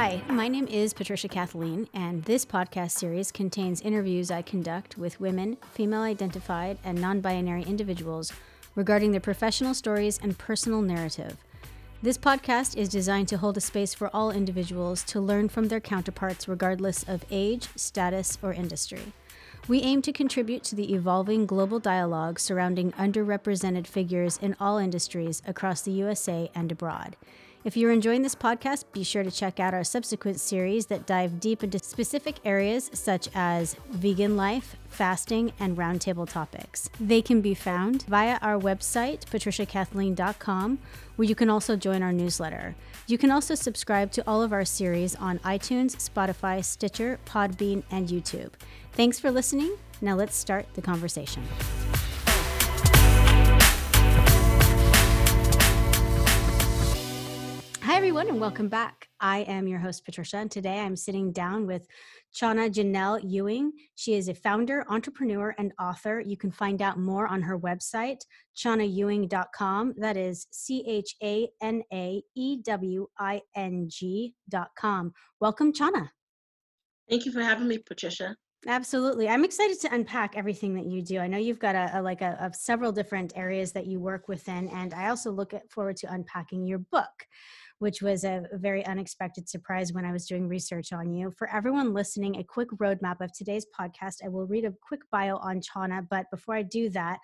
Hi, my name is Patricia Kathleen, and this podcast series contains interviews I conduct with women, female identified, and non binary individuals regarding their professional stories and personal narrative. This podcast is designed to hold a space for all individuals to learn from their counterparts regardless of age, status, or industry. We aim to contribute to the evolving global dialogue surrounding underrepresented figures in all industries across the USA and abroad. If you're enjoying this podcast, be sure to check out our subsequent series that dive deep into specific areas such as vegan life, fasting, and roundtable topics. They can be found via our website, patriciakathleen.com, where you can also join our newsletter. You can also subscribe to all of our series on iTunes, Spotify, Stitcher, Podbean, and YouTube. Thanks for listening. Now let's start the conversation. Everyone, and welcome back. I am your host, Patricia, and today I'm sitting down with Chana Janelle Ewing. She is a founder, entrepreneur, and author. You can find out more on her website, chanaewing.com. That is C H A N A E W I N G.com. Welcome, Chana. Thank you for having me, Patricia. Absolutely. I'm excited to unpack everything that you do. I know you've got a, a like a, of several different areas that you work within, and I also look forward to unpacking your book which was a, very unexpected surprise when I was doing research on you. For everyone listening, a quick roadmap of today's podcast. I will read a quick bio on Chana, but before I do that,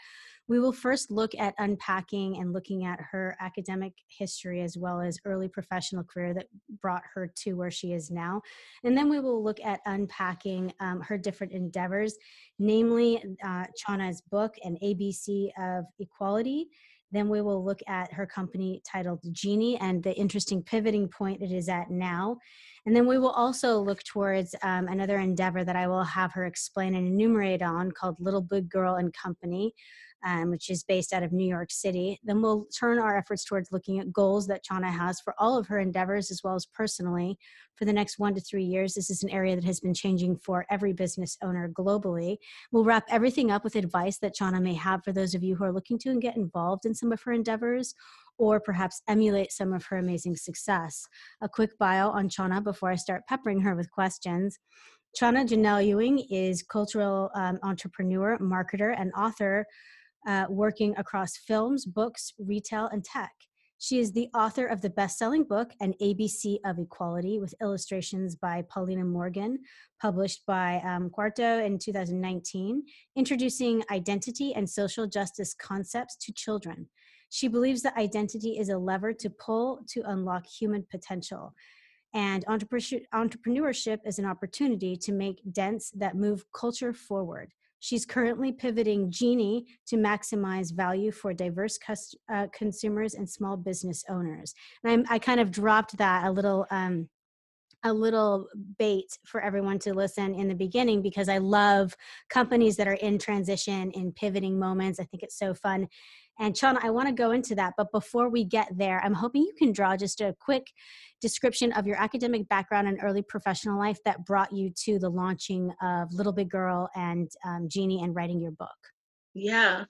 we will first look at unpacking and looking at her academic history as well as early professional career that brought her to where she is now. And then we will look at unpacking um, her different endeavors, namely uh, Chana's book, An ABC of Equality then we will look at her company titled Genie and the interesting pivoting point it is at now. And then we will also look towards um, another endeavor that I will have her explain and enumerate on called Little Big Girl and Company, um, which is based out of New York City. Then we'll turn our efforts towards looking at goals that Chana has for all of her endeavors as well as personally for the next one to three years. This is an area that has been changing for every business owner globally. We'll wrap everything up with advice that Chana may have for those of you who are looking to and get involved in some of her endeavors or perhaps emulate some of her amazing success. A quick bio on Chana before I start peppering her with questions. Chana Janelle Ewing is cultural um, entrepreneur, marketer, and author uh, working across films, books, retail, and tech. She is the author of the best selling book, An ABC of Equality, with illustrations by Paulina Morgan, published by um, Quarto in 2019, introducing identity and social justice concepts to children. She believes that identity is a lever to pull to unlock human potential. And entrepreneurship is an opportunity to make dents that move culture forward. She's currently pivoting Genie to maximize value for diverse cus- uh, consumers and small business owners. And I'm, i kind of dropped that a little. Um, a little bait for everyone to listen in the beginning because I love companies that are in transition in pivoting moments. I think it's so fun. And Chana, I want to go into that, but before we get there, I'm hoping you can draw just a quick description of your academic background and early professional life that brought you to the launching of Little Big Girl and um, Genie and writing your book. Yeah.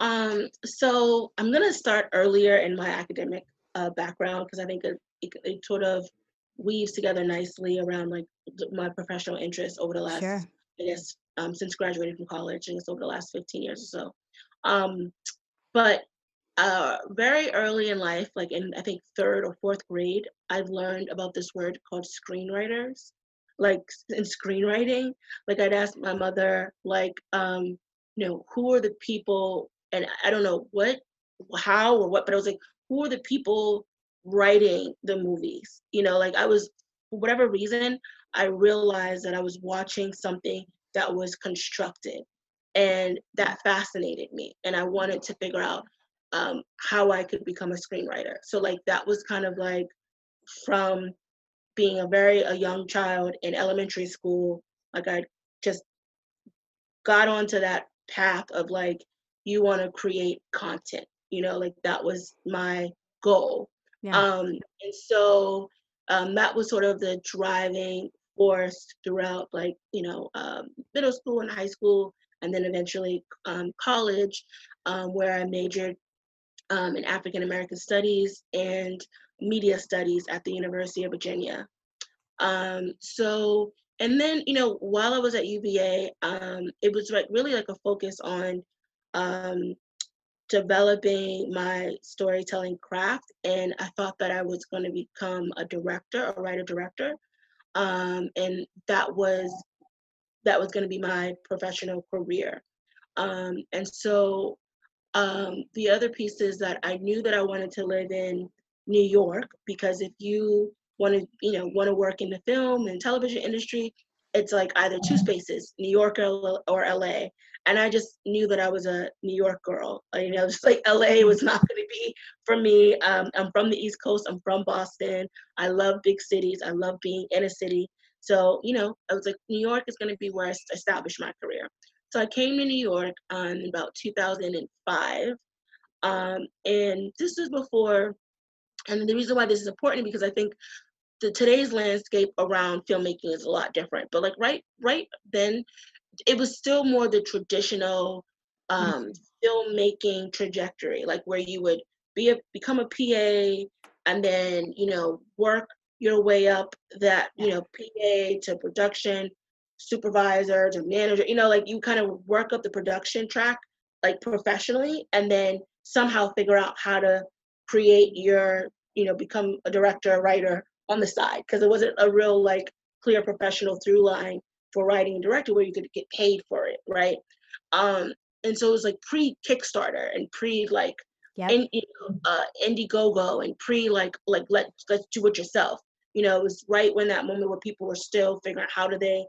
Um, so I'm going to start earlier in my academic uh, background because I think it, it, it, sort of weaves together nicely around like my professional interests over the last, sure. I guess, um, since graduating from college, and it's over the last 15 years or so. Um, but uh, very early in life, like in I think third or fourth grade, I learned about this word called screenwriters. Like in screenwriting, like I'd ask my mother, like, um, you know, who are the people, and I don't know what, how or what, but I was like, who are the people writing the movies? You know, like I was, for whatever reason, I realized that I was watching something that was constructed and that fascinated me and i wanted to figure out um, how i could become a screenwriter so like that was kind of like from being a very a young child in elementary school like i just got onto that path of like you want to create content you know like that was my goal yeah. um and so um, that was sort of the driving force throughout like you know um, middle school and high school and then eventually um, college, um, where I majored um, in African American Studies and Media Studies at the University of Virginia. Um, so, and then, you know, while I was at UVA, um, it was like really like a focus on developing my storytelling craft. And I thought that I was going to become a director, a writer director. Um, and that was that was going to be my professional career. Um, and so um, the other piece is that I knew that I wanted to live in New York because if you want to, you know, want to work in the film and television industry, it's like either two spaces, New York or, or LA. And I just knew that I was a New York girl. You know, just like LA was not going to be for me. Um, I'm from the East Coast. I'm from Boston. I love big cities. I love being in a city. So, you know, I was like, New York is going to be where I establish my career. So I came to New York um, in about 2005. Um, and this is before, and the reason why this is important because I think the today's landscape around filmmaking is a lot different. But like right right then, it was still more the traditional um, mm-hmm. filmmaking trajectory, like where you would be a become a PA and then you know work your way up that you know PA to production supervisor to manager you know like you kind of work up the production track like professionally and then somehow figure out how to create your you know become a director a writer on the side. Because it wasn't a real like clear professional through line for writing and directing where you could get paid for it right? Um and so it was like pre kickstarter and pre like yep. in, you know, uh, indiegogo and pre like like let let's do it yourself you know it was right when that moment where people were still figuring out how do they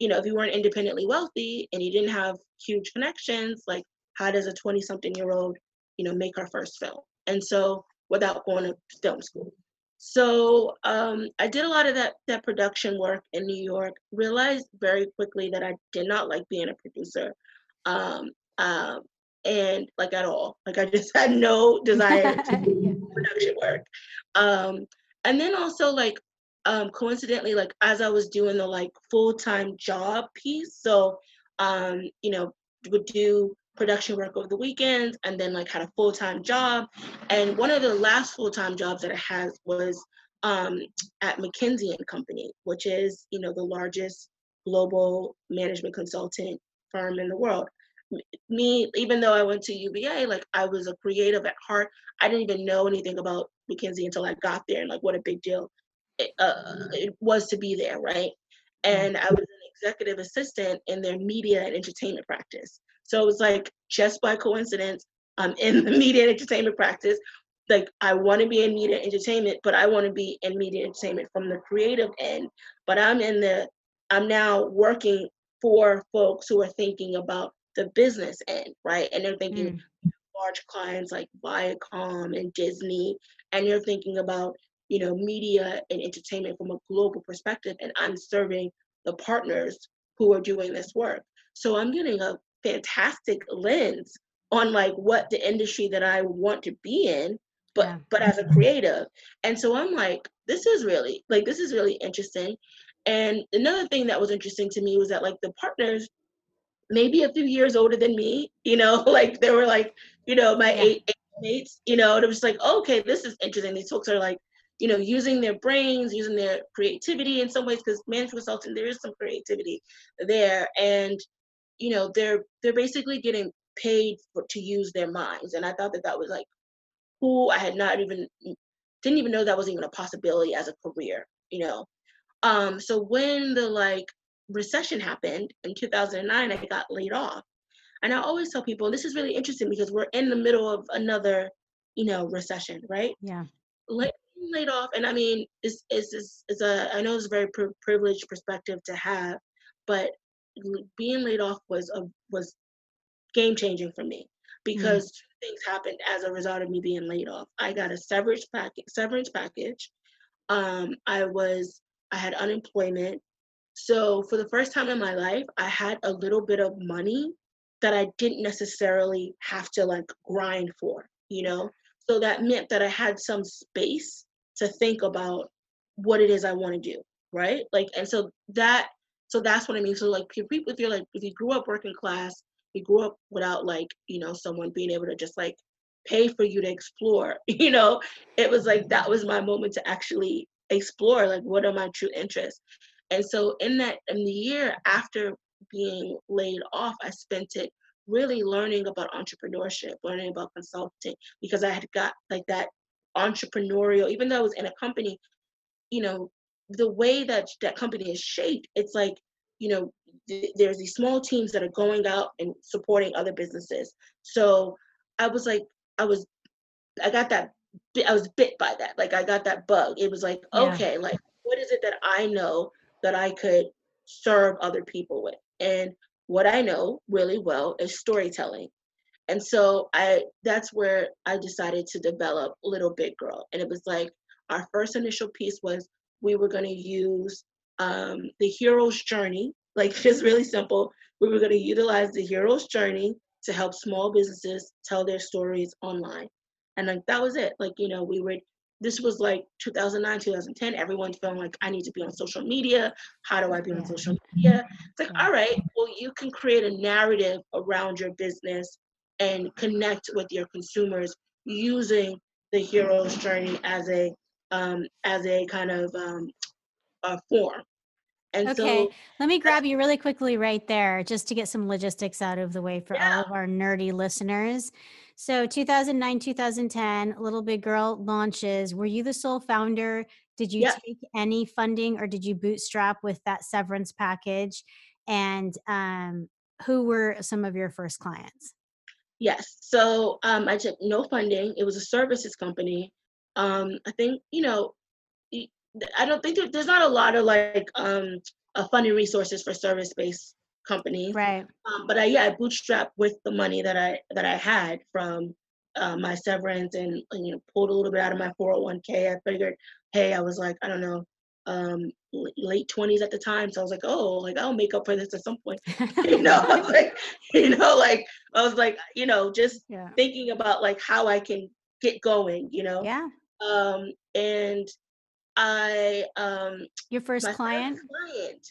you know, if you weren't independently wealthy and you didn't have huge connections, like how does a 20 something year old, you know, make her first film? And so without going to film school. So um, I did a lot of that that production work in New York. Realized very quickly that I did not like being a producer, um, um, and like at all. Like I just had no desire to do production work. And then also like um, coincidentally, like as I was doing the like full time job piece, so um, you know, would do production work over the weekends and then like had a full time job. And one of the last full time jobs that I had was um, at McKinsey and Company, which is you know the largest global management consultant firm in the world. Me, even though I went to UVA, like I was a creative at heart. I didn't even know anything about McKinsey until I got there, and like what a big deal uh, it was to be there, right? And I was an executive assistant in their media and entertainment practice. So it was like just by coincidence, I'm in the media and entertainment practice. Like I want to be in media and entertainment, but I want to be in media and entertainment from the creative end. But I'm in the, I'm now working for folks who are thinking about the business end, right? And they're thinking mm. large clients like Viacom and Disney, and you're thinking about you know, media and entertainment from a global perspective, and I'm serving the partners who are doing this work. So I'm getting a fantastic lens on like what the industry that I want to be in, but yeah. but as a creative. And so I'm like, this is really like this is really interesting. And another thing that was interesting to me was that like the partners maybe a few years older than me, you know, like they were like, you know, my yeah. eight, eight mates, you know, and it was like, okay, this is interesting. These folks are like you know, using their brains, using their creativity in some ways, because management consulting, there is some creativity there. And, you know, they're they're basically getting paid for, to use their minds. And I thought that that was like cool. I had not even didn't even know that was even a possibility as a career, you know. Um, so when the like recession happened in 2009, I got laid off. And I always tell people, this is really interesting because we're in the middle of another, you know, recession, right? Yeah laid off, and I mean, is it's, it's a I know it's a very pri- privileged perspective to have, but being laid off was a was game changing for me because mm. two things happened as a result of me being laid off. I got a severance package. Severance package. Um, I was I had unemployment. So for the first time in my life, I had a little bit of money that I didn't necessarily have to like grind for, you know? So that meant that I had some space to think about what it is I want to do, right? Like, and so that, so that's what I mean. So like, if people, if you're like, if you grew up working class, you grew up without like, you know, someone being able to just like pay for you to explore, you know, it was like that mm-hmm. was my moment to actually explore like what are my true interests. And so in that in the year after being laid off, I spent it really learning about entrepreneurship, learning about consulting, because I had got like that entrepreneurial, even though I was in a company, you know, the way that that company is shaped, it's like, you know, th- there's these small teams that are going out and supporting other businesses. So I was like, I was, I got that, I was bit by that. Like I got that bug. It was like, Yeah. okay, like what is it that I know that I could serve other people with? And what I know really well is storytelling. And so I that's where I decided to develop Little Big Girl. And it was like our first initial piece was we were going to use um, the hero's journey, like just really simple. We were going to utilize the hero's journey to help small businesses tell their stories online. And like that was it. Like, you know, we would this was like 2009, 2010. Everyone's feeling like I need to be on social media. How do I be on social media? It's like, Yeah. all right, well, you can create a narrative around your business and connect with your consumers using the hero's journey as a um, as a kind of um, a form. And Okay, so, let me grab you really quickly right there just to get some logistics out of the way for all of our nerdy listeners. So 2009, 2010, Little Big Girl launches. Were you the sole founder? Did you yeah, take any funding or did you bootstrap with that severance package? And um, who were some of your first clients? yes. So um, I took no funding. It was a services company. Um, I think you know I don't think there, there's not a lot of like um, uh, funding resources for service-based companies. Right. Um, but I yeah, I bootstrapped with the money that I that I had from uh, my severance and you know pulled a little bit out of my 401k. I figured, hey, I was like I don't know, um, late 20s at the time, so I was like, oh, like I'll make up for this at some point. you know, like you know, like I was like you know just yeah. thinking about like how I can get going. You know, Yeah. um, and I um Your first my first client? client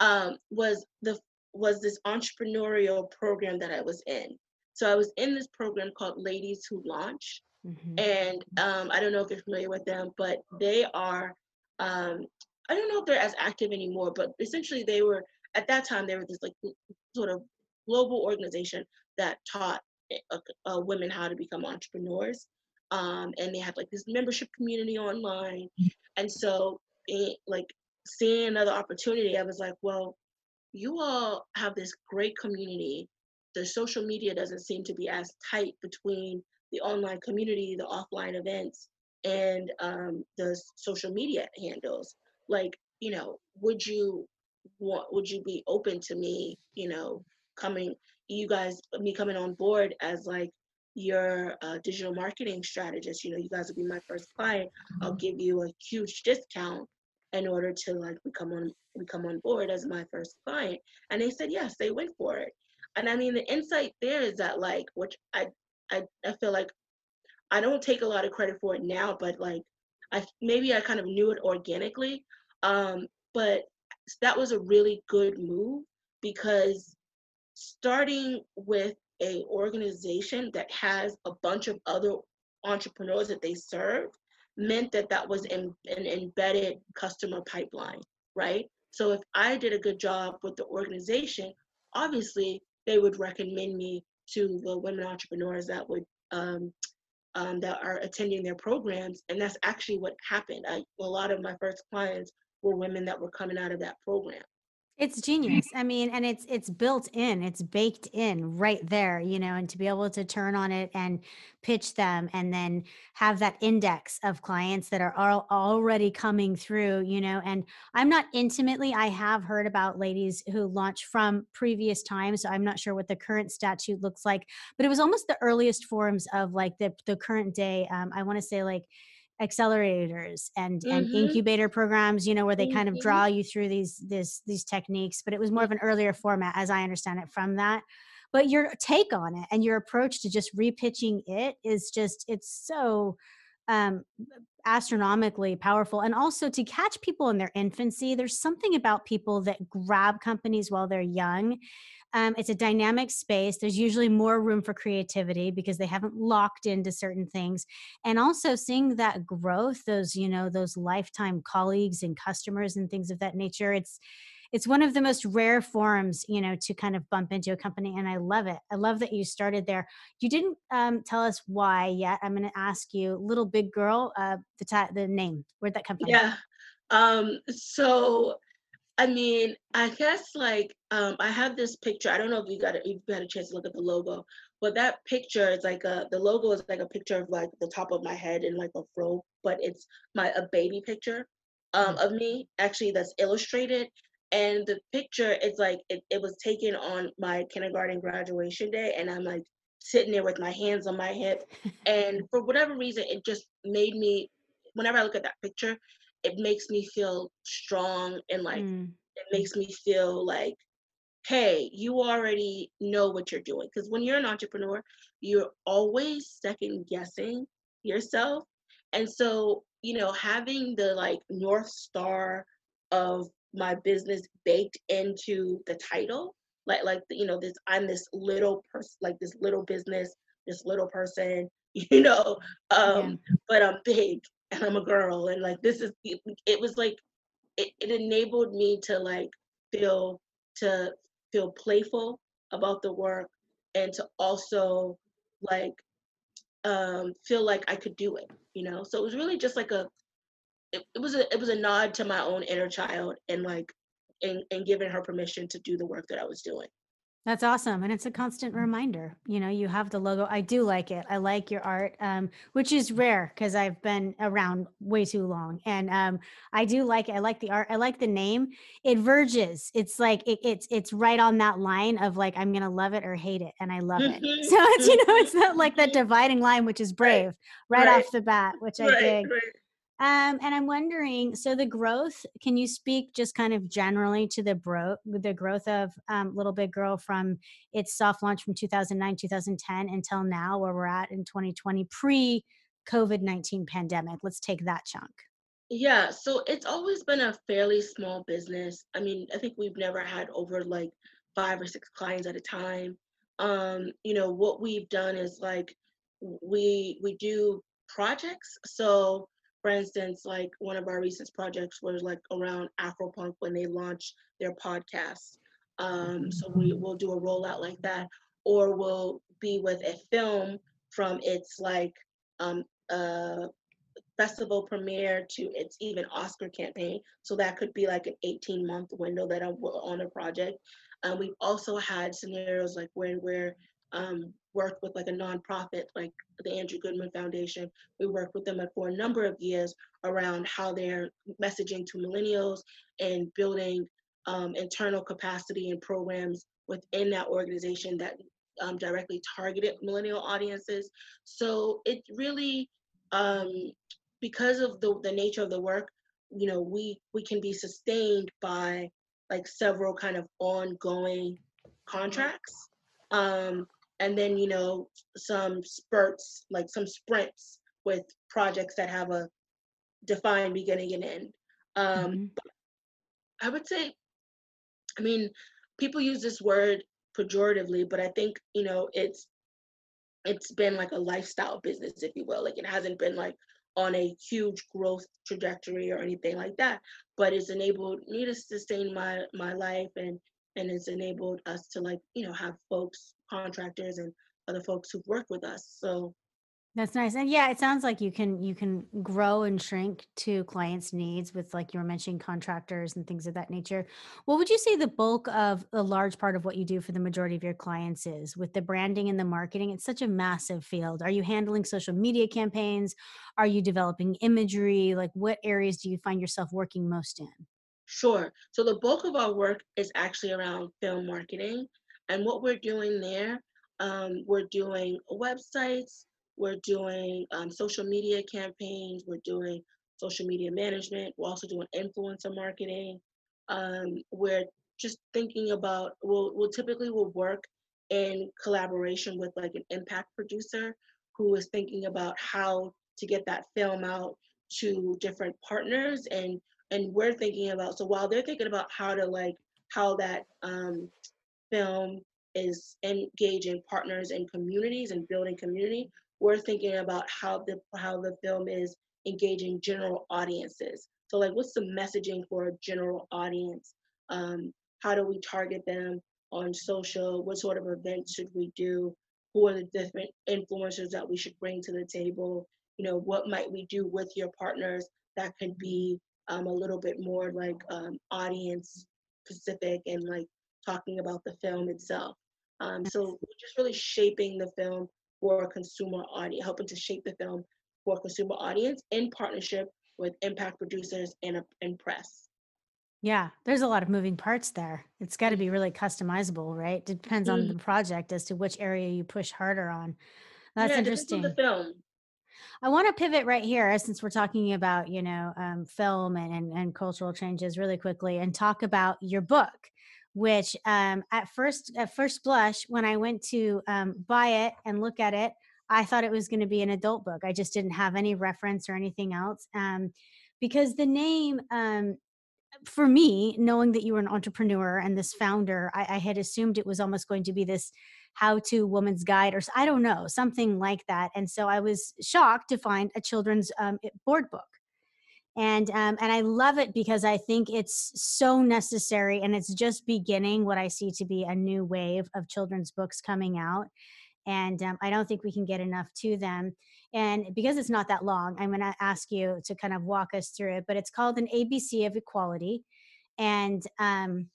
um was the was this entrepreneurial program that I was in. So I was in this program called Ladies Who Launch, hmm and um, I don't know if you're familiar with them, but they are um, I don't know if they're as active anymore, but essentially they were at that time they were this like sort of global organization that taught eh, uh, uh, women how to become entrepreneurs, um, and they had like this membership community online, and so it, like seeing another opportunity, I was like, well, you all have this great community. The social media doesn't seem to be as tight between the online community, the offline events, and um, the social media handles. Like, you know, would you want? Would you be open to me? You know, coming, you guys, me coming on board as like your uh, digital marketing strategist. You know, you guys will be my first client. I'll give you a huge discount in order to like become on become on board as my first client and they said yes they went for it. And i mean the insight there is that like which i i, I feel like i don't take a lot of credit for it now but like i maybe i kind of knew it organically um but that was a really good move because starting with a organization that has a bunch of other entrepreneurs that they serve meant that that was in, an embedded customer pipeline right? So if i did a good job with the organization obviously they would recommend me to the women entrepreneurs that would um, um, that are attending their programs and that's actually what happened. I, a lot of my first clients were women that were coming out of that program It's genius. I mean, and it's it's built in, it's baked in right there, you know, and to be able to turn on it and pitch them and then have that index of clients that are all already coming through, you know, and I'm not intimately, I have heard about ladies who launch from previous times, so I'm not sure what the current statute looks like, but it was almost the earliest forms of like the the current day um I want to say like accelerators and and mm-hmm, incubator programs you know where they kind of mm-hmm, draw you through these this these techniques but it was more of an earlier format as i understand it from that. But your take on it and your approach to just repitching it is just it's so um astronomically powerful. And also to catch people in their infancy there's something about people that grab companies while they're young Um, it's a dynamic space. There's usually more room for creativity because they haven't locked into certain things. And also seeing that growth, those, you know, those lifetime colleagues and customers and things of that nature. It's it's one of the most rare forums you know to kind of bump into a company and i love it i love that you started there you didn't um, tell us why yet i'm going to ask you little big girl uh, the, ta- the name where'd that come from Yeah. Um, so I mean, I guess like um I have this picture. I don't know if you got a, if you had a chance to look at the logo, but that picture is like a the logo is like a picture of like the top of my head in like a fro, but it's my a baby picture um of me actually that's illustrated. And the picture is like it, it was taken on my kindergarten graduation day, and I'm like sitting there with my hands on my hip. And for whatever reason, it just made me whenever I look at that picture, it makes me feel strong and like Mm, it makes me feel like hey you already know what you're doing. Because when you're an entrepreneur you're always second guessing yourself. And so you know having the like north star of my business baked into the title like like you know this i'm this little person like this little business this little person you know yeah. um but i'm big and i'm a girl and like this is it, it was like it, it enabled me to like feel to feel playful about the work and to also like um feel like I could do it, you know. So it was really just like a it, it was a it was a nod to my own inner child and like and, and giving her permission to do the work that I was doing. That's awesome, and it's a constant reminder. You know, you have the logo. I do like it. I like your art, um, which is rare because I've been around way too long, and um, I do like it. I like the art. I like the name. It verges. It's like it, it's it's right on that line of like I'm gonna love it or hate it, and I love it. So it's you know it's not like that mhm. dividing line, which is brave right right, off the bat, which I right, dig. Um, and I'm wondering, so the growth, can you speak just kind of generally to the bro the growth of um, Little Big Girl from its soft launch from 2009, 2010 until now, where we're at in 2020, pre COVID-19 pandemic? Let's take that chunk. Yeah, so it's always been a fairly small business. I mean, I think we've never had over like five or six clients at a time. Um, you know, what we've done is like we we do projects. So, for instance, like one of our recent projects was like around Afropunk when they launched their podcast. Um, so we will do a rollout like that, or we'll be with a film from its like um uh festival premiere to its even Oscar campaign. So that could be like an 18 month window that I'm on a project. Um, we've also had scenarios like when we're um, worked with like a nonprofit like the Andrew Goodman Foundation. We worked with them for a number of years around how they're messaging to millennials and building um, internal capacity and programs within that organization that um, directly targeted millennial audiences. So it really um, because of the, the nature of the work, you know, we we can be sustained by like several kind of ongoing contracts. Um, and then, you know, some spurts, like some sprints with projects that have a defined beginning and end. Um, Mhm. I would say, I mean, people use this word pejoratively, but I think, you know, it's it's been like a lifestyle business, if you will. Like it hasn't been like on a huge growth trajectory or anything like that, but it's enabled me to sustain my my life and and it's enabled us to like you know have folks, contractors, and other folks who've worked with us. So That's nice. And yeah, it sounds like you can you can grow and shrink to clients' needs with like you were mentioning contractors and things of that nature. What would you say the bulk of a large part of what you do for the majority of your clients is with the branding and the marketing? It's such a massive field. Are you handling social media campaigns? Are you developing imagery? Like what areas do you find yourself working most in? Sure. So the bulk of our work is actually around film marketing. And what we're doing there, um, we're doing websites, we're doing um, social media campaigns, we're doing social media management, we're also doing influencer marketing. Um, we're just thinking about, we'll, we'll typically will work in collaboration with like an impact producer who is thinking about how to get that film out to different partners and and we're thinking about so while they're thinking about how to like how that um film is engaging partners and communities and building community, we're thinking about how the how the film is engaging general audiences. So like what's the messaging for a general audience? Um, how do we target them on social? What sort of events should we do? Who are the different influencers that we should bring to the table? You know, what might we do with your partners that could be um, a little bit more like um, audience specific and like talking about the film itself. Um, so we're just really shaping the film for a consumer audience, helping to shape the film for a consumer audience in partnership with impact producers and, and press. Yeah, there's a lot of moving parts there. It's got to be really customizable, right? It depends on Mm, the project as to which area you push harder on. That's Yeah, on the interesting. film. I want to pivot right here since we're talking about, you know, um, film and, and, and cultural changes really quickly and talk about your book, which um, at first, at first blush, when I went to um, buy it and look at it, I thought it was going to be an adult book. I just didn't have any reference or anything else. Um, because the name um, for me, knowing that you were an entrepreneur and this founder, I, I had assumed it was almost going to be this how to woman's guide or I don't know, something like that. And so I was shocked to find a children's um, board book. And um, and I love it because I think it's so necessary, and it's just beginning what I see to be a new wave of children's books coming out and um, I don't think we can get enough to them. And because it's not that long, I'm going to ask you to kind of walk us through it. But it's called an ABC of Equality, and um,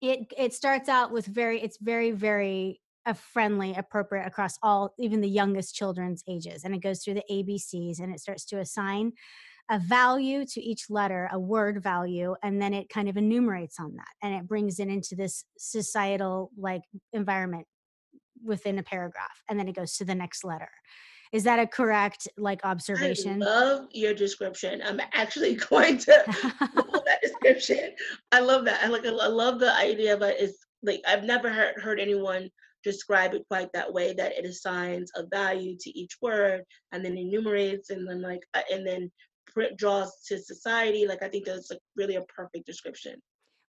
it it starts out with very it's very very uh, friendly, appropriate across all, even the youngest children's ages, and it goes through the ABCs and it starts to assign a value to each letter, a word value, and then it kind of enumerates on that, and it brings it into this societal like environment within a paragraph and then it goes to the next letter. Is that a correct like observation? I love your description. I'm actually going to that description. I love that. I like. I love the idea of. It's like I've never heard heard anyone describe it quite that way. That it assigns a value to each word and then enumerates and then like uh, and then draws to society. Like I think that's like really a perfect description.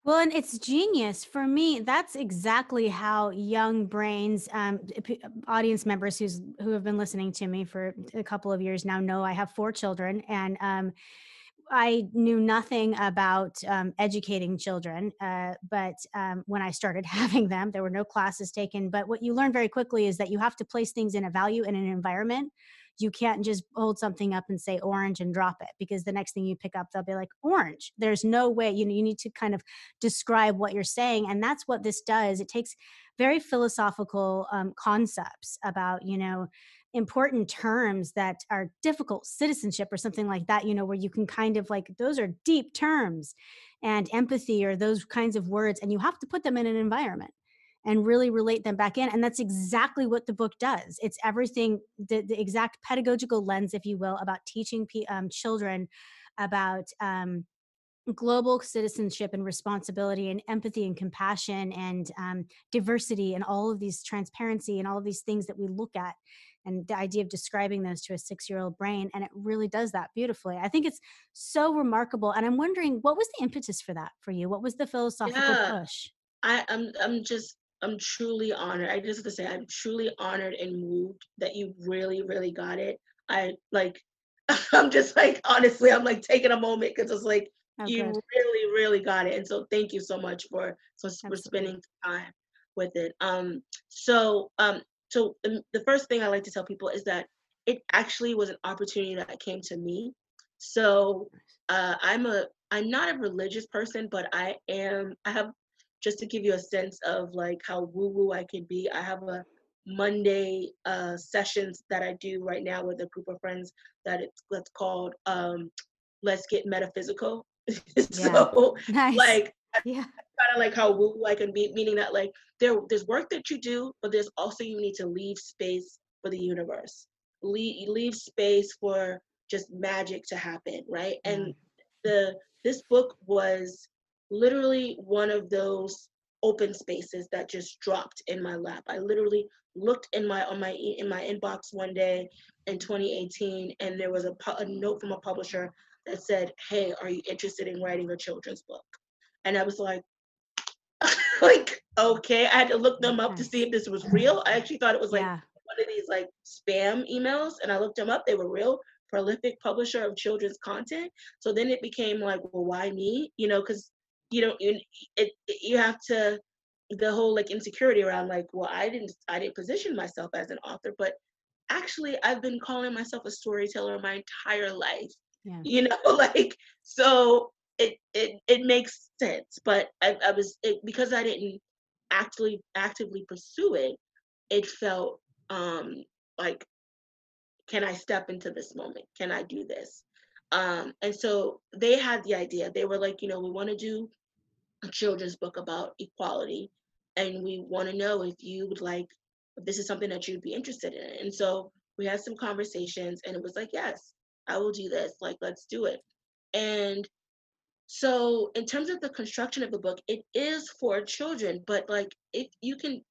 Well, and it's genius for me. That's exactly how young brains, um, audience members who's who have been listening to me for a couple of years now know I have four children, and um, I knew nothing about um, educating children, uh, but um, when I started having them, there were no classes taken. But what you learn very quickly is that you have to place things in a value in an environment. You can't just hold something up and say orange and drop it because the next thing you pick up, they'll be like orange. There's no way, you know, you need to kind of describe what you're saying. And that's what this does. It takes very philosophical um, concepts about, you know, important terms that are difficult citizenship or something like that you know where you can kind of like those are deep terms and empathy or those kinds of words and you have to put them in an environment and really relate them back in and that's exactly what the book does it's everything the, the exact pedagogical lens if you will about teaching pe- um, children about um, global citizenship and responsibility and empathy and compassion and um, diversity and all of these transparency and all of these things that we look at and the idea of describing those to a six year old brain and it really does that beautifully i think it's so remarkable and i'm wondering what was the impetus for that for you what was the philosophical Yeah, push I, I'm. I'm just. I'm truly honored. I just have to say, I'm truly honored and moved that you really, really got it. I like. I'm just like honestly, I'm like taking a moment because it's like oh you good really, really got it. And so thank you so much for so for spending time with it. Um so um so the, the first thing I like to tell people is that it actually was an opportunity that came to me. So uh I'm a I'm not a religious person, but I am I have just to give you a sense of like how woo woo I can be. I have a Monday uh sessions that I do right now with a group of friends that it's that's called um let's get metaphysical. so nice like yeah kind of like how woo woo I can be, meaning that like there there's work that you do, but there's also you need to leave space for the universe. Leave leave space for just magic to happen, right? yeah And the this book was literally one of those open spaces that just dropped in my lap. I literally looked in my on my in my inbox one day in 2018 and there was a, a note from a publisher that said, "Hey, are you interested in writing a children's book?" And I was like, like okay. I had to look them up to mm-hmm. see if this was real. I actually thought it was like Yeah. one of these like spam emails, and I looked them up. They were real. Prolific publisher of children's content. So then it became like, well, why me? You know, because you don't you it, it you have to the whole like insecurity around like, well, I didn't I didn't position myself as an author, but actually I've been calling myself a storyteller my entire life. Yeah. You know, like so it it it makes sense. But I, I was it, because I didn't actually actively pursue it, it felt um like can I step into this moment? Can I do this? Um, and so they had the idea. They were like, you know, we want to do a children's book about equality, and we want to know if you would like, if this is something that you'd be interested in. And so we had some conversations, and it was like, yes, I will do this. Like, let's do it. And so, in terms of the construction of the book, it is for children, but like, if you can,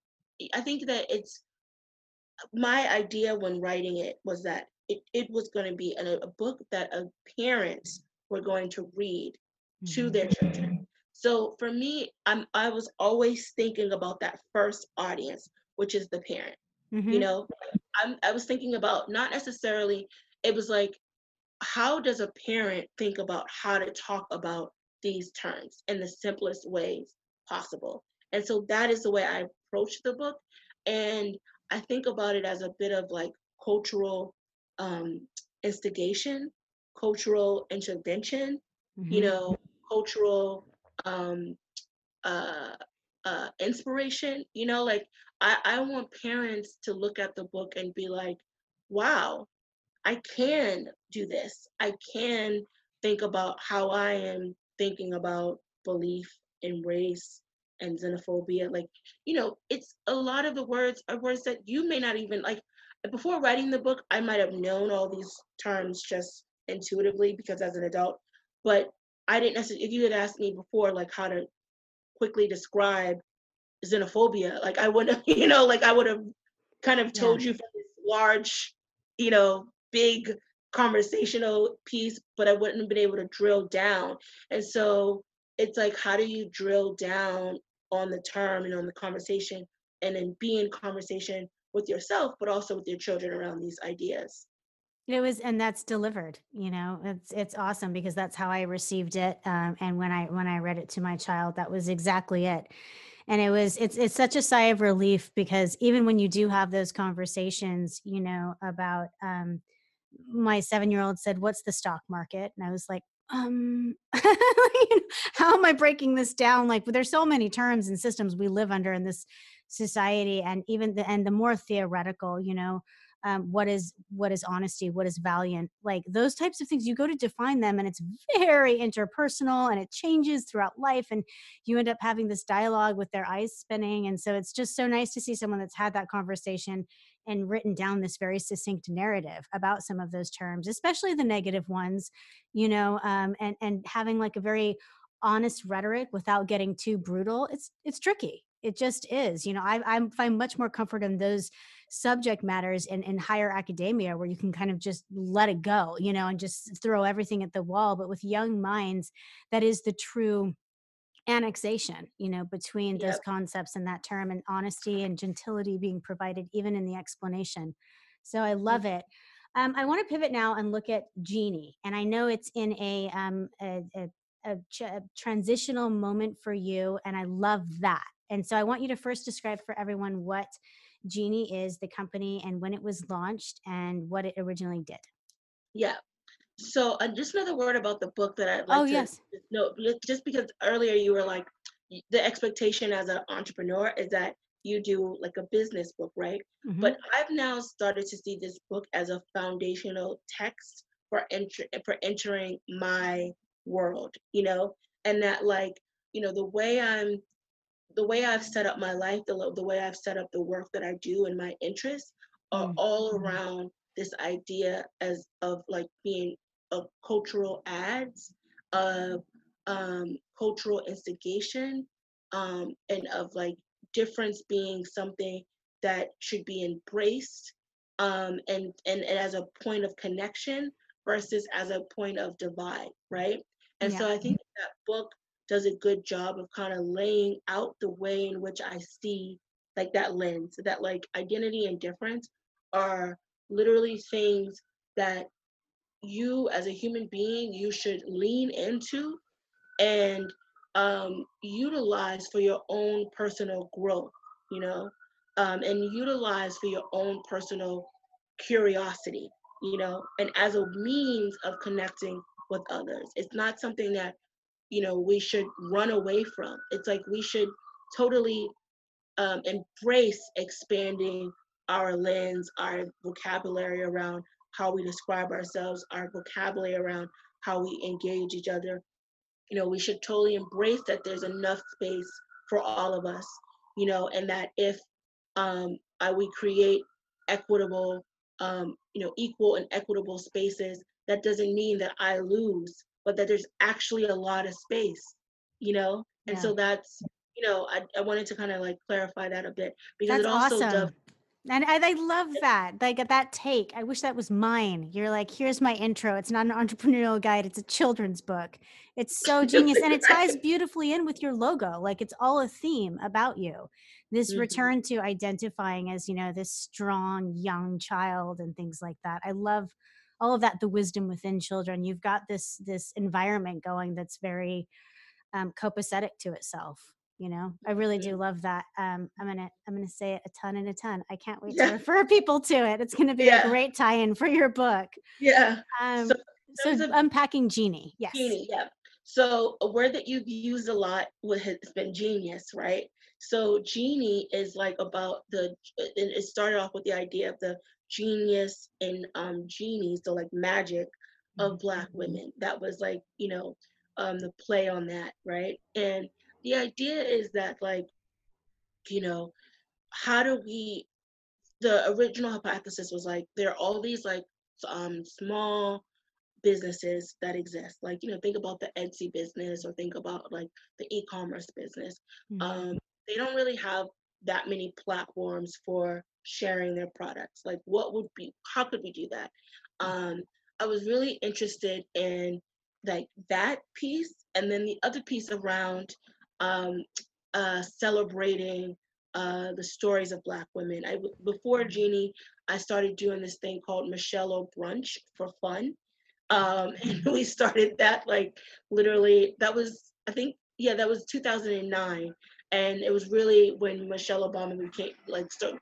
I think that it's my idea when writing it was that it, it was going to be a, a book that a parents were going to read to their mm-hmm. children. So for me, I'm I was always thinking about that first audience, which is the parent. You Mhm. know, I'm I was thinking about not necessarily it was like how does a parent think about how to talk about these terms in the simplest ways possible? And so that is the way I approach the book. And I think about it as a bit of like cultural um, instigation, cultural intervention, you Mhm. know, cultural um, uh, uh, inspiration. You know, like I, I want parents to look at the book and be like, wow, I can do this. I can think about how I am thinking about belief and race and xenophobia. Like, you know, it's a lot of the words are words that you may not even like. Before writing the book, I might have known all these terms just intuitively because as an adult, but I didn't necessarily, if you had asked me before, like how to quickly describe xenophobia, like I would have, you know, like I would have kind of Yeah. told you from this large, you know, big conversational piece, but I wouldn't have been able to drill down. And so it's like, how do you drill down on the term and on the conversation and then be in conversation with yourself, but also with your children around these ideas? It was, and that's delivered. You know, it's it's awesome because that's how I received it. Um, and when I when I read it to my child, that was exactly it. And it was it's it's such a sigh of relief because even when you do have those conversations, you know, about um, my seven year old said, "What's the stock market?" And I was like, um, how am I breaking this down? Like, there's so many terms and systems we live under in this society, and even the and the more theoretical, you know, um, what is what is honesty, what is valiant, like those types of things. You go to define them, and it's very interpersonal, and it changes throughout life, and you end up having this dialogue with their eyes spinning, and so it's just so nice to see someone that's had that conversation and written down this very succinct narrative about some of those terms, especially the negative ones, you know, um, and and having like a very honest rhetoric without getting too brutal. It's it's tricky. It just is. You know, I I find much more comfort in those subject matters in, in higher academia where you can kind of just let it go, you know, and just throw everything at the wall. But with young minds, that is the true annexation, you know, between those Yep. concepts and that term and honesty and gentility being provided even in the explanation. So I Mm, love it. Um, I want to pivot now and look at Genie, and I know it's in a um, a, a, a, ch- a transitional moment for you, and I love that. And so I want you to first describe for everyone what Genie is, the company, and when it was launched, and what it originally did. Yeah. So uh, just another word about the book that I'd Oh like to yes. No, just because earlier you were like, the expectation as an entrepreneur is that you do like a business book, right? hmm But I've now started to see this book as a foundational text for enter- for entering my world, you know, and that like, you know, the way I'm the way I've set up my life, the, the way I've set up the work that I do and my interests are Mm, all around this idea as of like being of cultural ads, of um, cultural instigation, um, and of like difference being something that should be embraced um, and, and, and as a point of connection versus as a point of divide, right? And yeah. so I think that book does a good job of kind of laying out the way in which I see like that lens, that like identity and difference are literally things that you as a human being you should lean into and um, utilize for your own personal growth you know? Um, and utilize for your own personal curiosity you know? And as a means of connecting with others. It's not something that you know we should run away from. It's like we should totally um, embrace expanding our lens our vocabulary around how we describe ourselves our vocabulary around how we engage each other. You know we should totally embrace that there's enough space for all of us you know and that if um, uh, we create equitable um, you know equal and equitable spaces that doesn't mean that i lose but that there's actually a lot of space you know and yeah. so that's you know I, I wanted to kind of like clarify that a bit because that's it also awesome. does and I, I love that. Like that take. I wish that was mine. You're like, here's my intro. It's not an entrepreneurial guide, it's a children's book. It's so genius. and it ties beautifully in with your logo. Like it's all a theme about you. This mm-hmm. return to identifying as, you know, this strong young child and things like that. I love all of that, the wisdom within children. You've got this this environment going that's very um, copacetic to itself you know i really do love that um i'm gonna i'm gonna say it a ton and a ton i can't wait yeah. to refer people to it it's gonna be yeah. a great tie-in for your book yeah um so, so unpacking genie yes genie yeah so a word that you've used a lot has been genius right so genie is like about the it started off with the idea of the genius and um genie so like magic of black mm-hmm. women that was like you know um the play on that right and the idea is that like you know how do we the original hypothesis was like there are all these like um small businesses that exist like you know think about the etsy business or think about like the e-commerce business mm-hmm. um they don't really have that many platforms for sharing their products like what would be how could we do that um i was really interested in like that piece and then the other piece around um, uh, celebrating uh, the stories of Black women. I before Genie I started doing this thing called Michelle o Brunch for fun, um, and we started that like literally. That was I think yeah, that was 2009, and it was really when Michelle Obama became like started,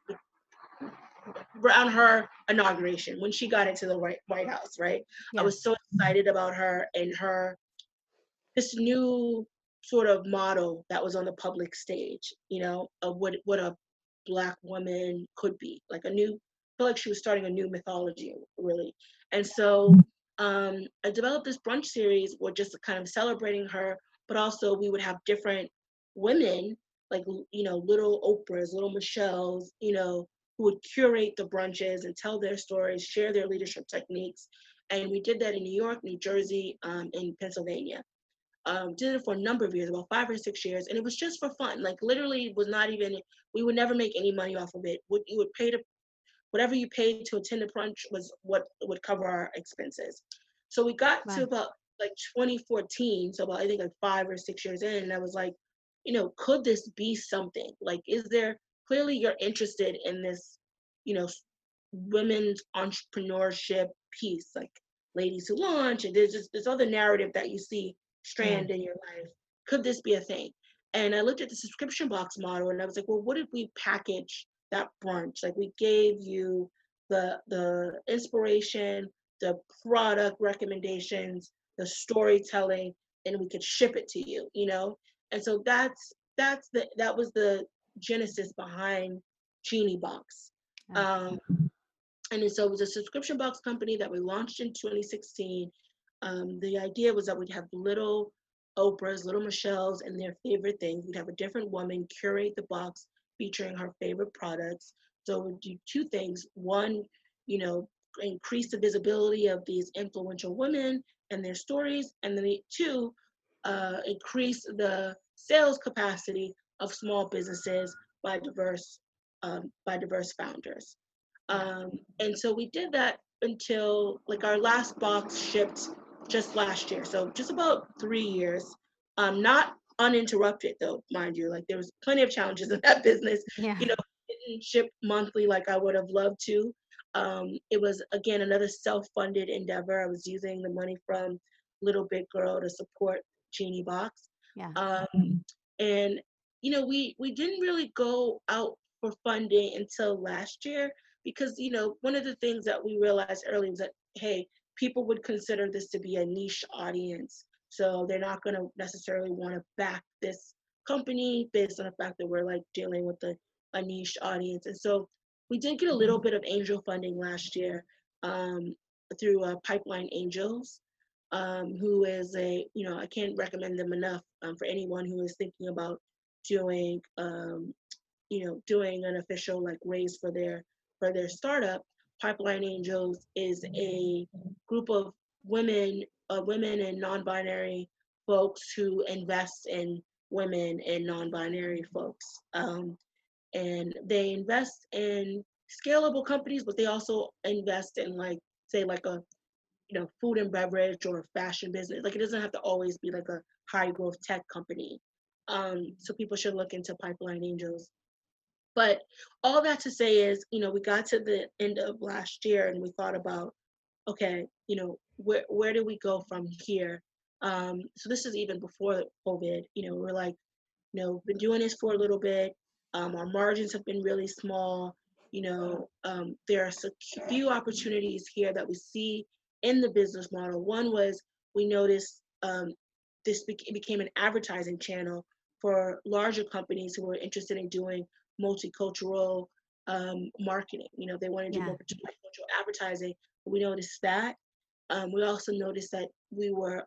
around her inauguration when she got into the White White House. Right, yeah. I was so excited about her and her this new sort of model that was on the public stage, you know, of what what a black woman could be, like a new. I feel like she was starting a new mythology, really. And so um, I developed this brunch series, where just kind of celebrating her, but also we would have different women, like you know, little Oprahs, little Michelle's, you know, who would curate the brunches and tell their stories, share their leadership techniques. And we did that in New York, New Jersey, um, and Pennsylvania um, did it for a number of years, about five or six years, and it was just for fun. Like literally, was not even. We would never make any money off of it. What you would pay to, whatever you paid to attend the brunch was what would cover our expenses. So we got wow. to about like 2014, so about I think like five or six years in, and I was like, you know, could this be something? Like, is there clearly you're interested in this, you know, women's entrepreneurship piece, like ladies who launch, and there's just this other narrative that you see strand mm. in your life. Could this be a thing? And I looked at the subscription box model and I was like, well, what if we package that brunch? Like we gave you the the inspiration, the product recommendations, the storytelling, and we could ship it to you, you know? And so that's that's the that was the genesis behind Genie Box. Um, and so it was a subscription box company that we launched in 2016 um, the idea was that we'd have little Oprahs, little Michelle's, and their favorite things. We'd have a different woman curate the box featuring her favorite products. So we'd do two things. One, you know, increase the visibility of these influential women and their stories. And then two, uh, increase the sales capacity of small businesses by diverse um, by diverse founders. Um, and so we did that until like our last box shipped just last year. So just about three years. Um, not uninterrupted though, mind you. Like there was plenty of challenges in that business. Yeah. You know, didn't ship monthly like I would have loved to. Um, it was again another self-funded endeavor. I was using the money from Little Big Girl to support Genie Box. Yeah. Um, and you know, we we didn't really go out for funding until last year because you know one of the things that we realized early was that hey, people would consider this to be a niche audience, so they're not going to necessarily want to back this company based on the fact that we're like dealing with a, a niche audience. And so we did get a little bit of angel funding last year um, through uh, Pipeline Angels, um, who is a, you know, I can't recommend them enough um, for anyone who is thinking about doing, um, you know, doing an official like raise for their for their startup. Pipeline Angels is a group of women, uh, women and non-binary folks who invest in women and non-binary folks. Um, and they invest in scalable companies, but they also invest in like, say like a, you know, food and beverage or fashion business. Like it doesn't have to always be like a high growth tech company. Um, so people should look into Pipeline Angels. But all that to say is, you know, we got to the end of last year and we thought about, okay, you know, where where do we go from here? Um, so this is even before COVID. You know, we're like, you know, been doing this for a little bit. Um, our margins have been really small. You know, um, there are a few opportunities here that we see in the business model. One was we noticed um, this beca- became an advertising channel for larger companies who were interested in doing multicultural um, marketing. You know, they want to do Yeah. multicultural advertising. We noticed that. Um, we also noticed that we were,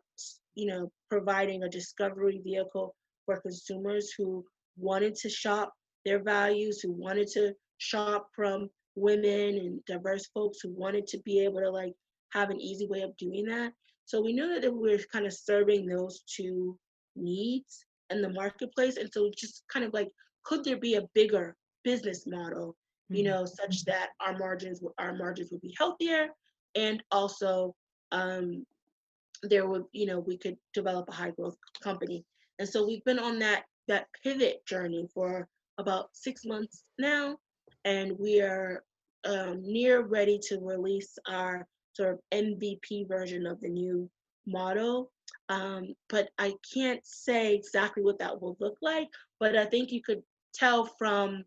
you know, providing a discovery vehicle for consumers who wanted to shop their values, who wanted to shop from women and diverse folks who wanted to be able to like have an easy way of doing that. So we knew that we were kind of serving those two needs in the marketplace. And so just kind of like, could there be a bigger business model, you Mhm. know, such that our margins our margins would be healthier and also um, there would, you know, we could develop a high growth company. And so we've been on that that pivot journey for about six months now, and we are um, near ready to release our sort of MVP version of the new model. Um, but I can't say exactly what that will look like. But I think you could tell from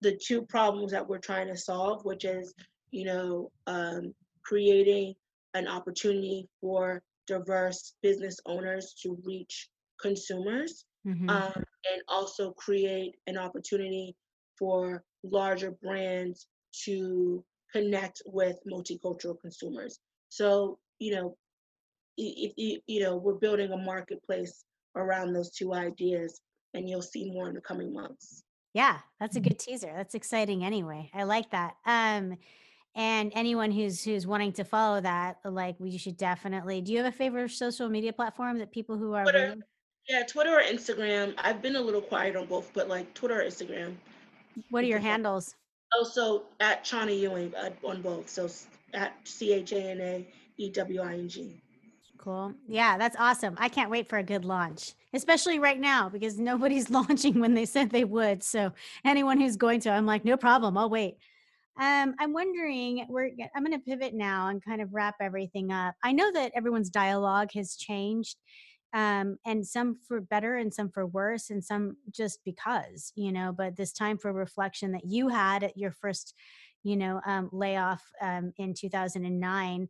the two problems that we're trying to solve, which is, you know, um, creating an opportunity for diverse business owners to reach consumers, Mhm. um, and also create an opportunity for larger brands to connect with multicultural consumers. So, you know, i- i- i- you know, we're building a marketplace around those two ideas, and you'll see more in the coming months. Yeah, that's a good teaser. That's exciting anyway. I like that. Um, and anyone who's who's wanting to follow that, like we should definitely. Do you have a favorite social media platform that people who are Twitter, yeah, Twitter or Instagram. I've been a little quiet on both, but like Twitter or Instagram, what are your handles? Also at Chana Ewing uh, on both, so at C H A N A E W I N G. Cool. Yeah, that's awesome. I can't wait for a good launch, especially right now because nobody's launching when they said they would. So anyone who's going to, I'm like, no problem. I'll wait. Um, I'm wondering, we're I'm going to pivot now and kind of wrap everything up. I know that everyone's dialogue has changed, um, and some for better and some for worse, and some just because, you know. But this time for reflection that you had at your first, you know, um, layoff um, in 2009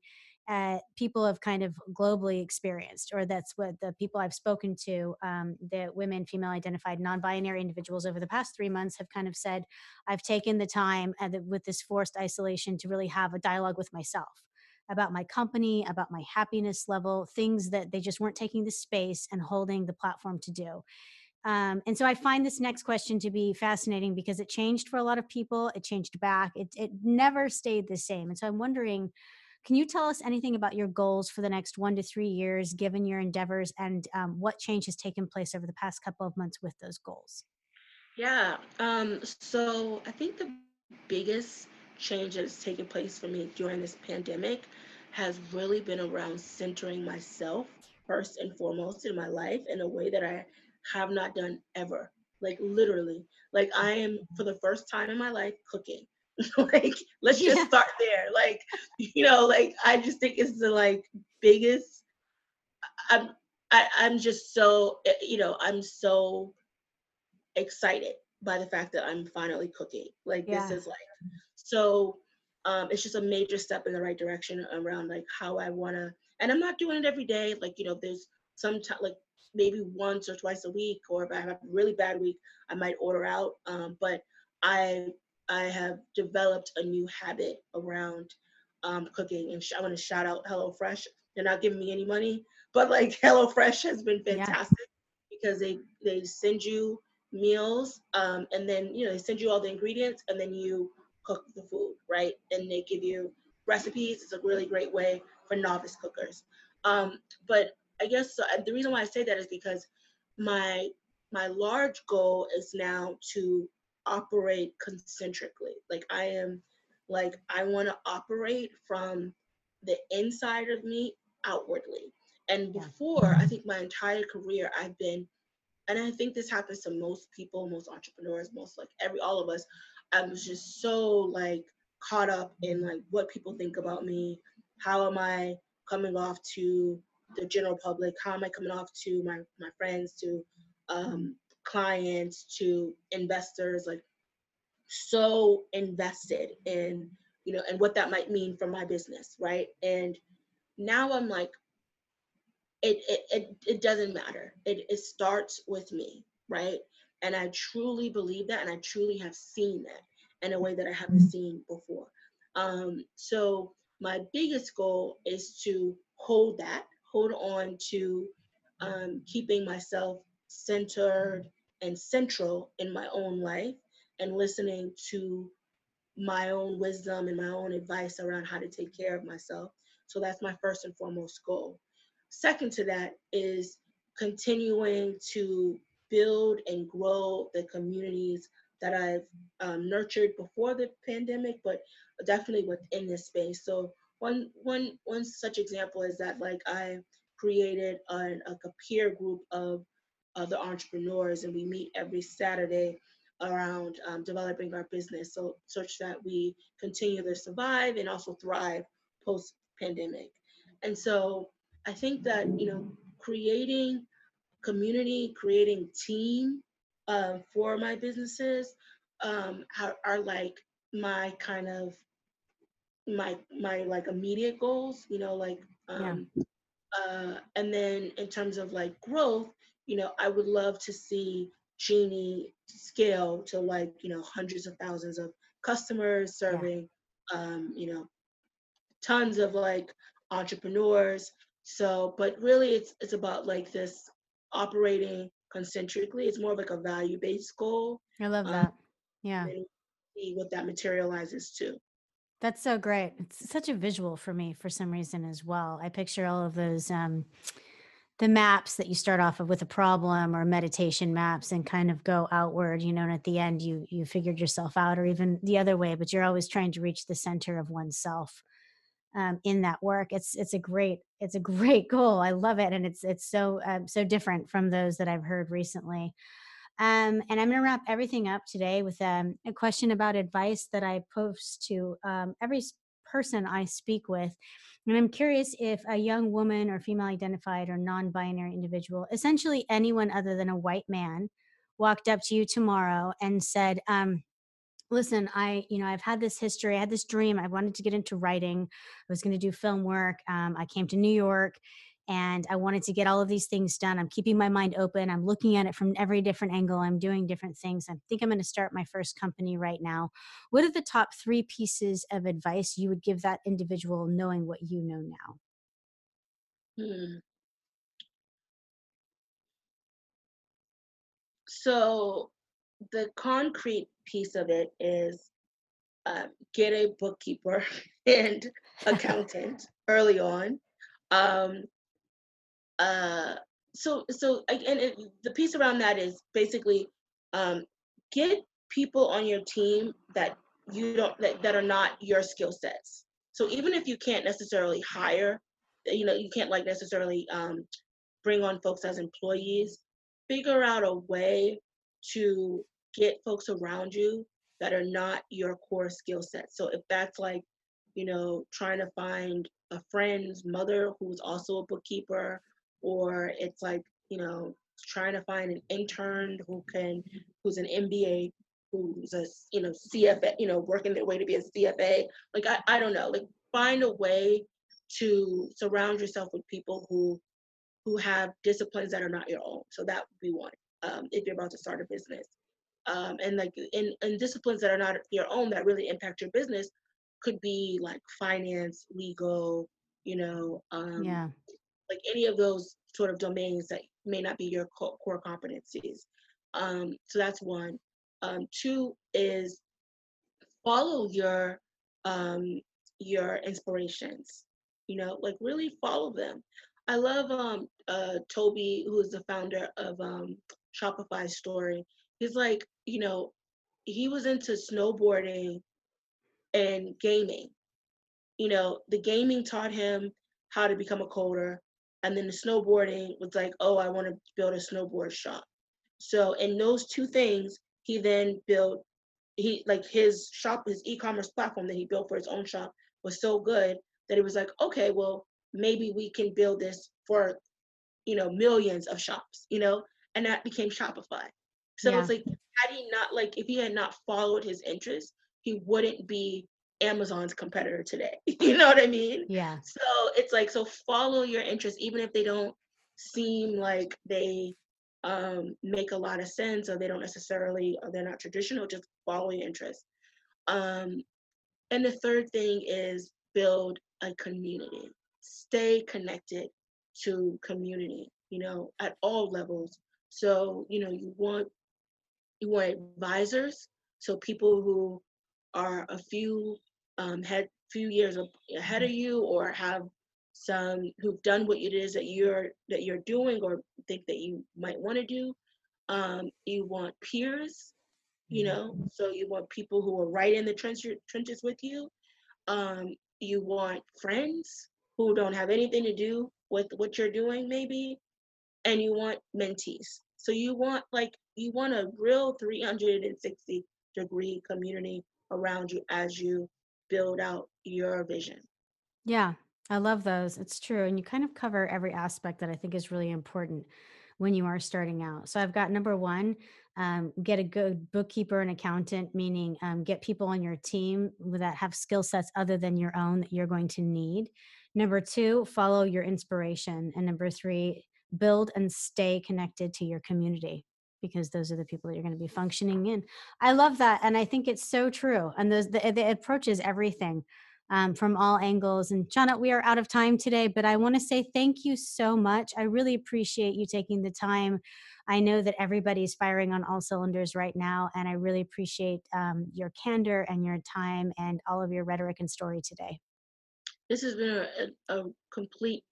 uh, people have kind of globally experienced, or that's what the people I've spoken to, um, the women, female identified, non binary individuals over the past three months have kind of said, I've taken the time and the, with this forced isolation to really have a dialogue with myself about my company, about my happiness level, things that they just weren't taking the space and holding the platform to do. Um, and so I find this next question to be fascinating because it changed for a lot of people. It changed back. It, it never stayed the same. And so I'm wondering, can you tell us anything about your goals for the next one to three years, given your endeavors, and um, what change has taken place over the past couple of months with those goals? Yeah. Um. So I think the biggest change that's taken place for me during this pandemic has really been around centering myself first and foremost in my life in a way that I have not done ever. Like literally, like I am for the first time in my life cooking. like let's just yeah. start there. Like you know, like I just think it's the like biggest. I'm I, I'm just so eh, you know I'm so excited by the fact that I'm finally cooking. Like yeah. this is like so um it's just a major step in the right direction around like how I wanna and I'm not doing it every day. Like, you know, there's some time like maybe once or twice a week, or if I have a really bad week, I might order out. Um, but I I have developed a new habit around um, cooking, and sh- I want to shout out HelloFresh. They're not giving me any money, but like HelloFresh has been fantastic yeah. because they they send you meals, um, and then you know they send you all the ingredients, and then you cook the food, right? And they give you recipes. It's a really great way for novice cookers. Um, but I guess so, the reason why I say that is because my my large goal is now to operate concentrically. Like I am like I want to operate from the inside of me outwardly. And before, I think my entire career I've been and I think this happens to most people, most entrepreneurs, most like every all of us. I was just so like caught up in like what people think about me. How am I coming off to the general public? How am I coming off to my my friends, to um, clients, to investors? Like so invested in you know and what that might mean for my business, right? And now I'm like, it it it, it doesn't matter. It it starts with me, right? And I truly believe that, and I truly have seen that in a way that I haven't seen before. Um, so my biggest goal is to hold that, hold on to um, keeping myself centered and central in my own life and listening to my own wisdom and my own advice around how to take care of myself. So that's my first and foremost goal. Second to that is continuing to build and grow the communities that I've um, nurtured before the pandemic, but definitely within this space. So one one one such example is that like I created a, a peer group of other entrepreneurs, and we meet every Saturday around um, developing our business, so such that we continue to survive and also thrive post pandemic. And so I think that you know creating community, creating team uh, for my businesses um, are, are like my kind of my my like immediate goals you know like um yeah. uh and then in terms of like growth you know i would love to see genie scale to like you know hundreds of thousands of customers serving yeah. um you know tons of like entrepreneurs so but really it's it's about like this operating concentrically it's more of like a value based goal i love um, that yeah see what that materializes to that's so great. It's such a visual for me for some reason as well. I picture all of those um the maps that you start off of with a problem or meditation maps and kind of go outward, you know, and at the end you you figured yourself out or even the other way, but you're always trying to reach the center of oneself um, in that work. It's it's a great it's a great goal. I love it, and it's it's so um, so different from those that I've heard recently. Um, and I'm going to wrap everything up today with um, a question about advice that I post to um, every person I speak with. And I'm curious if a young woman or female identified or non binary individual, essentially anyone other than a white man, walked up to you tomorrow and said, um, listen i you know i've had this history i had this dream i wanted to get into writing i was going to do film work um, i came to new york and I wanted to get all of these things done. I'm keeping my mind open. I'm looking at it from every different angle. I'm doing different things. I think I'm going to start my first company right now. What are the top three pieces of advice you would give that individual knowing what you know now? Hmm. So, the concrete piece of it is uh, get a bookkeeper and accountant early on. Um, uh, so so and it, the piece around that is basically um, get people on your team that you don't that, that are not your skill sets. So even if you can't necessarily hire, you know, you can't like necessarily um, bring on folks as employees, figure out a way to get folks around you that are not your core skill set. So if that's like, you know, trying to find a friend's mother who's also a bookkeeper, or it's like, you know, trying to find an intern who can, who's an MBA, who's a, you know, CFA, you know, working their way to be a CFA. Like, I, I don't know, like find a way to surround yourself with people who who have disciplines that are not your own. So that would be one um, if you're about to start a business. Um, and like in, in disciplines that are not your own that really impact your business could be like finance, legal, you know, um, Yeah. Like any of those sort of domains that may not be your core competencies. Um, so that's one. Um, two is follow your um, your inspirations. You know, like really follow them. I love um, uh, Tobi, who is the founder of um, Shopify Story. He's like, you know, he was into snowboarding and gaming. You know, the gaming taught him how to become a coder, and then the snowboarding was like, oh, I want to build a snowboard shop. So in those two things, he then built he like his shop, his e-commerce platform that he built for his own shop was so good that it was like, okay, well, maybe we can build this for you know millions of shops, you know, and that became Shopify. So Yeah. it's like had he not like if he had not followed his interests, he wouldn't be Amazon's competitor today. you know what I mean? Yeah. So it's like so follow your interests even if they don't seem like they um, make a lot of sense or they don't necessarily or they're not traditional. Just follow your interests. Um, and the third thing is build a community. Stay connected to community. You know at all levels. So you know you want you want advisors, so people who are a few um, head few years ahead of you or have some who've done what it is that you're that you're doing or think that you might want to do. Um, you want peers, you know, so you want people who are right in the trench, trenches with you. Um, you want friends who don't have anything to do with what you're doing, maybe, and you want mentees. So you want like you want a real 360 degree community around you as you build out your vision. Yeah, I love those. It's true. And you kind of cover every aspect that I think is really important when you are starting out. So I've got number one, um, get a good bookkeeper and accountant, meaning um, get people on your team that have skill sets other than your own that you're going to need. Number two, follow your inspiration. And number three, build and stay connected to your community because those are the people that you're going to be functioning in. I love that. And I think it's so true. And those, the, the approaches everything um, from all angles. And Chana, we are out of time today, but I want to say thank you so much. I really appreciate you taking the time. I know that everybody's firing on all cylinders right now, and I really appreciate um, your candor and your time and all of your rhetoric and story today. This has been a, a complete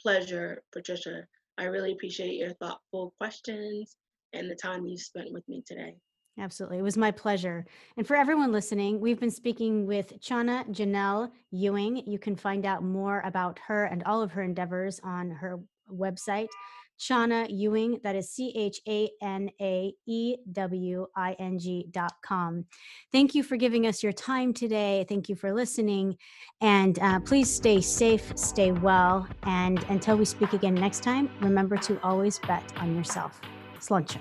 pleasure, Patricia. I really appreciate your thoughtful questions and the time you spent with me today. Absolutely. It was my pleasure. And for everyone listening, we've been speaking with Chana Janelle Ewing. You can find out more about her and all of her endeavors on her website, Chana Ewing. That is C H A N A E W I N G dot com. Thank you for giving us your time today. Thank you for listening. And uh, please stay safe, stay well. And until we speak again next time, remember to always bet on yourself. Lunch.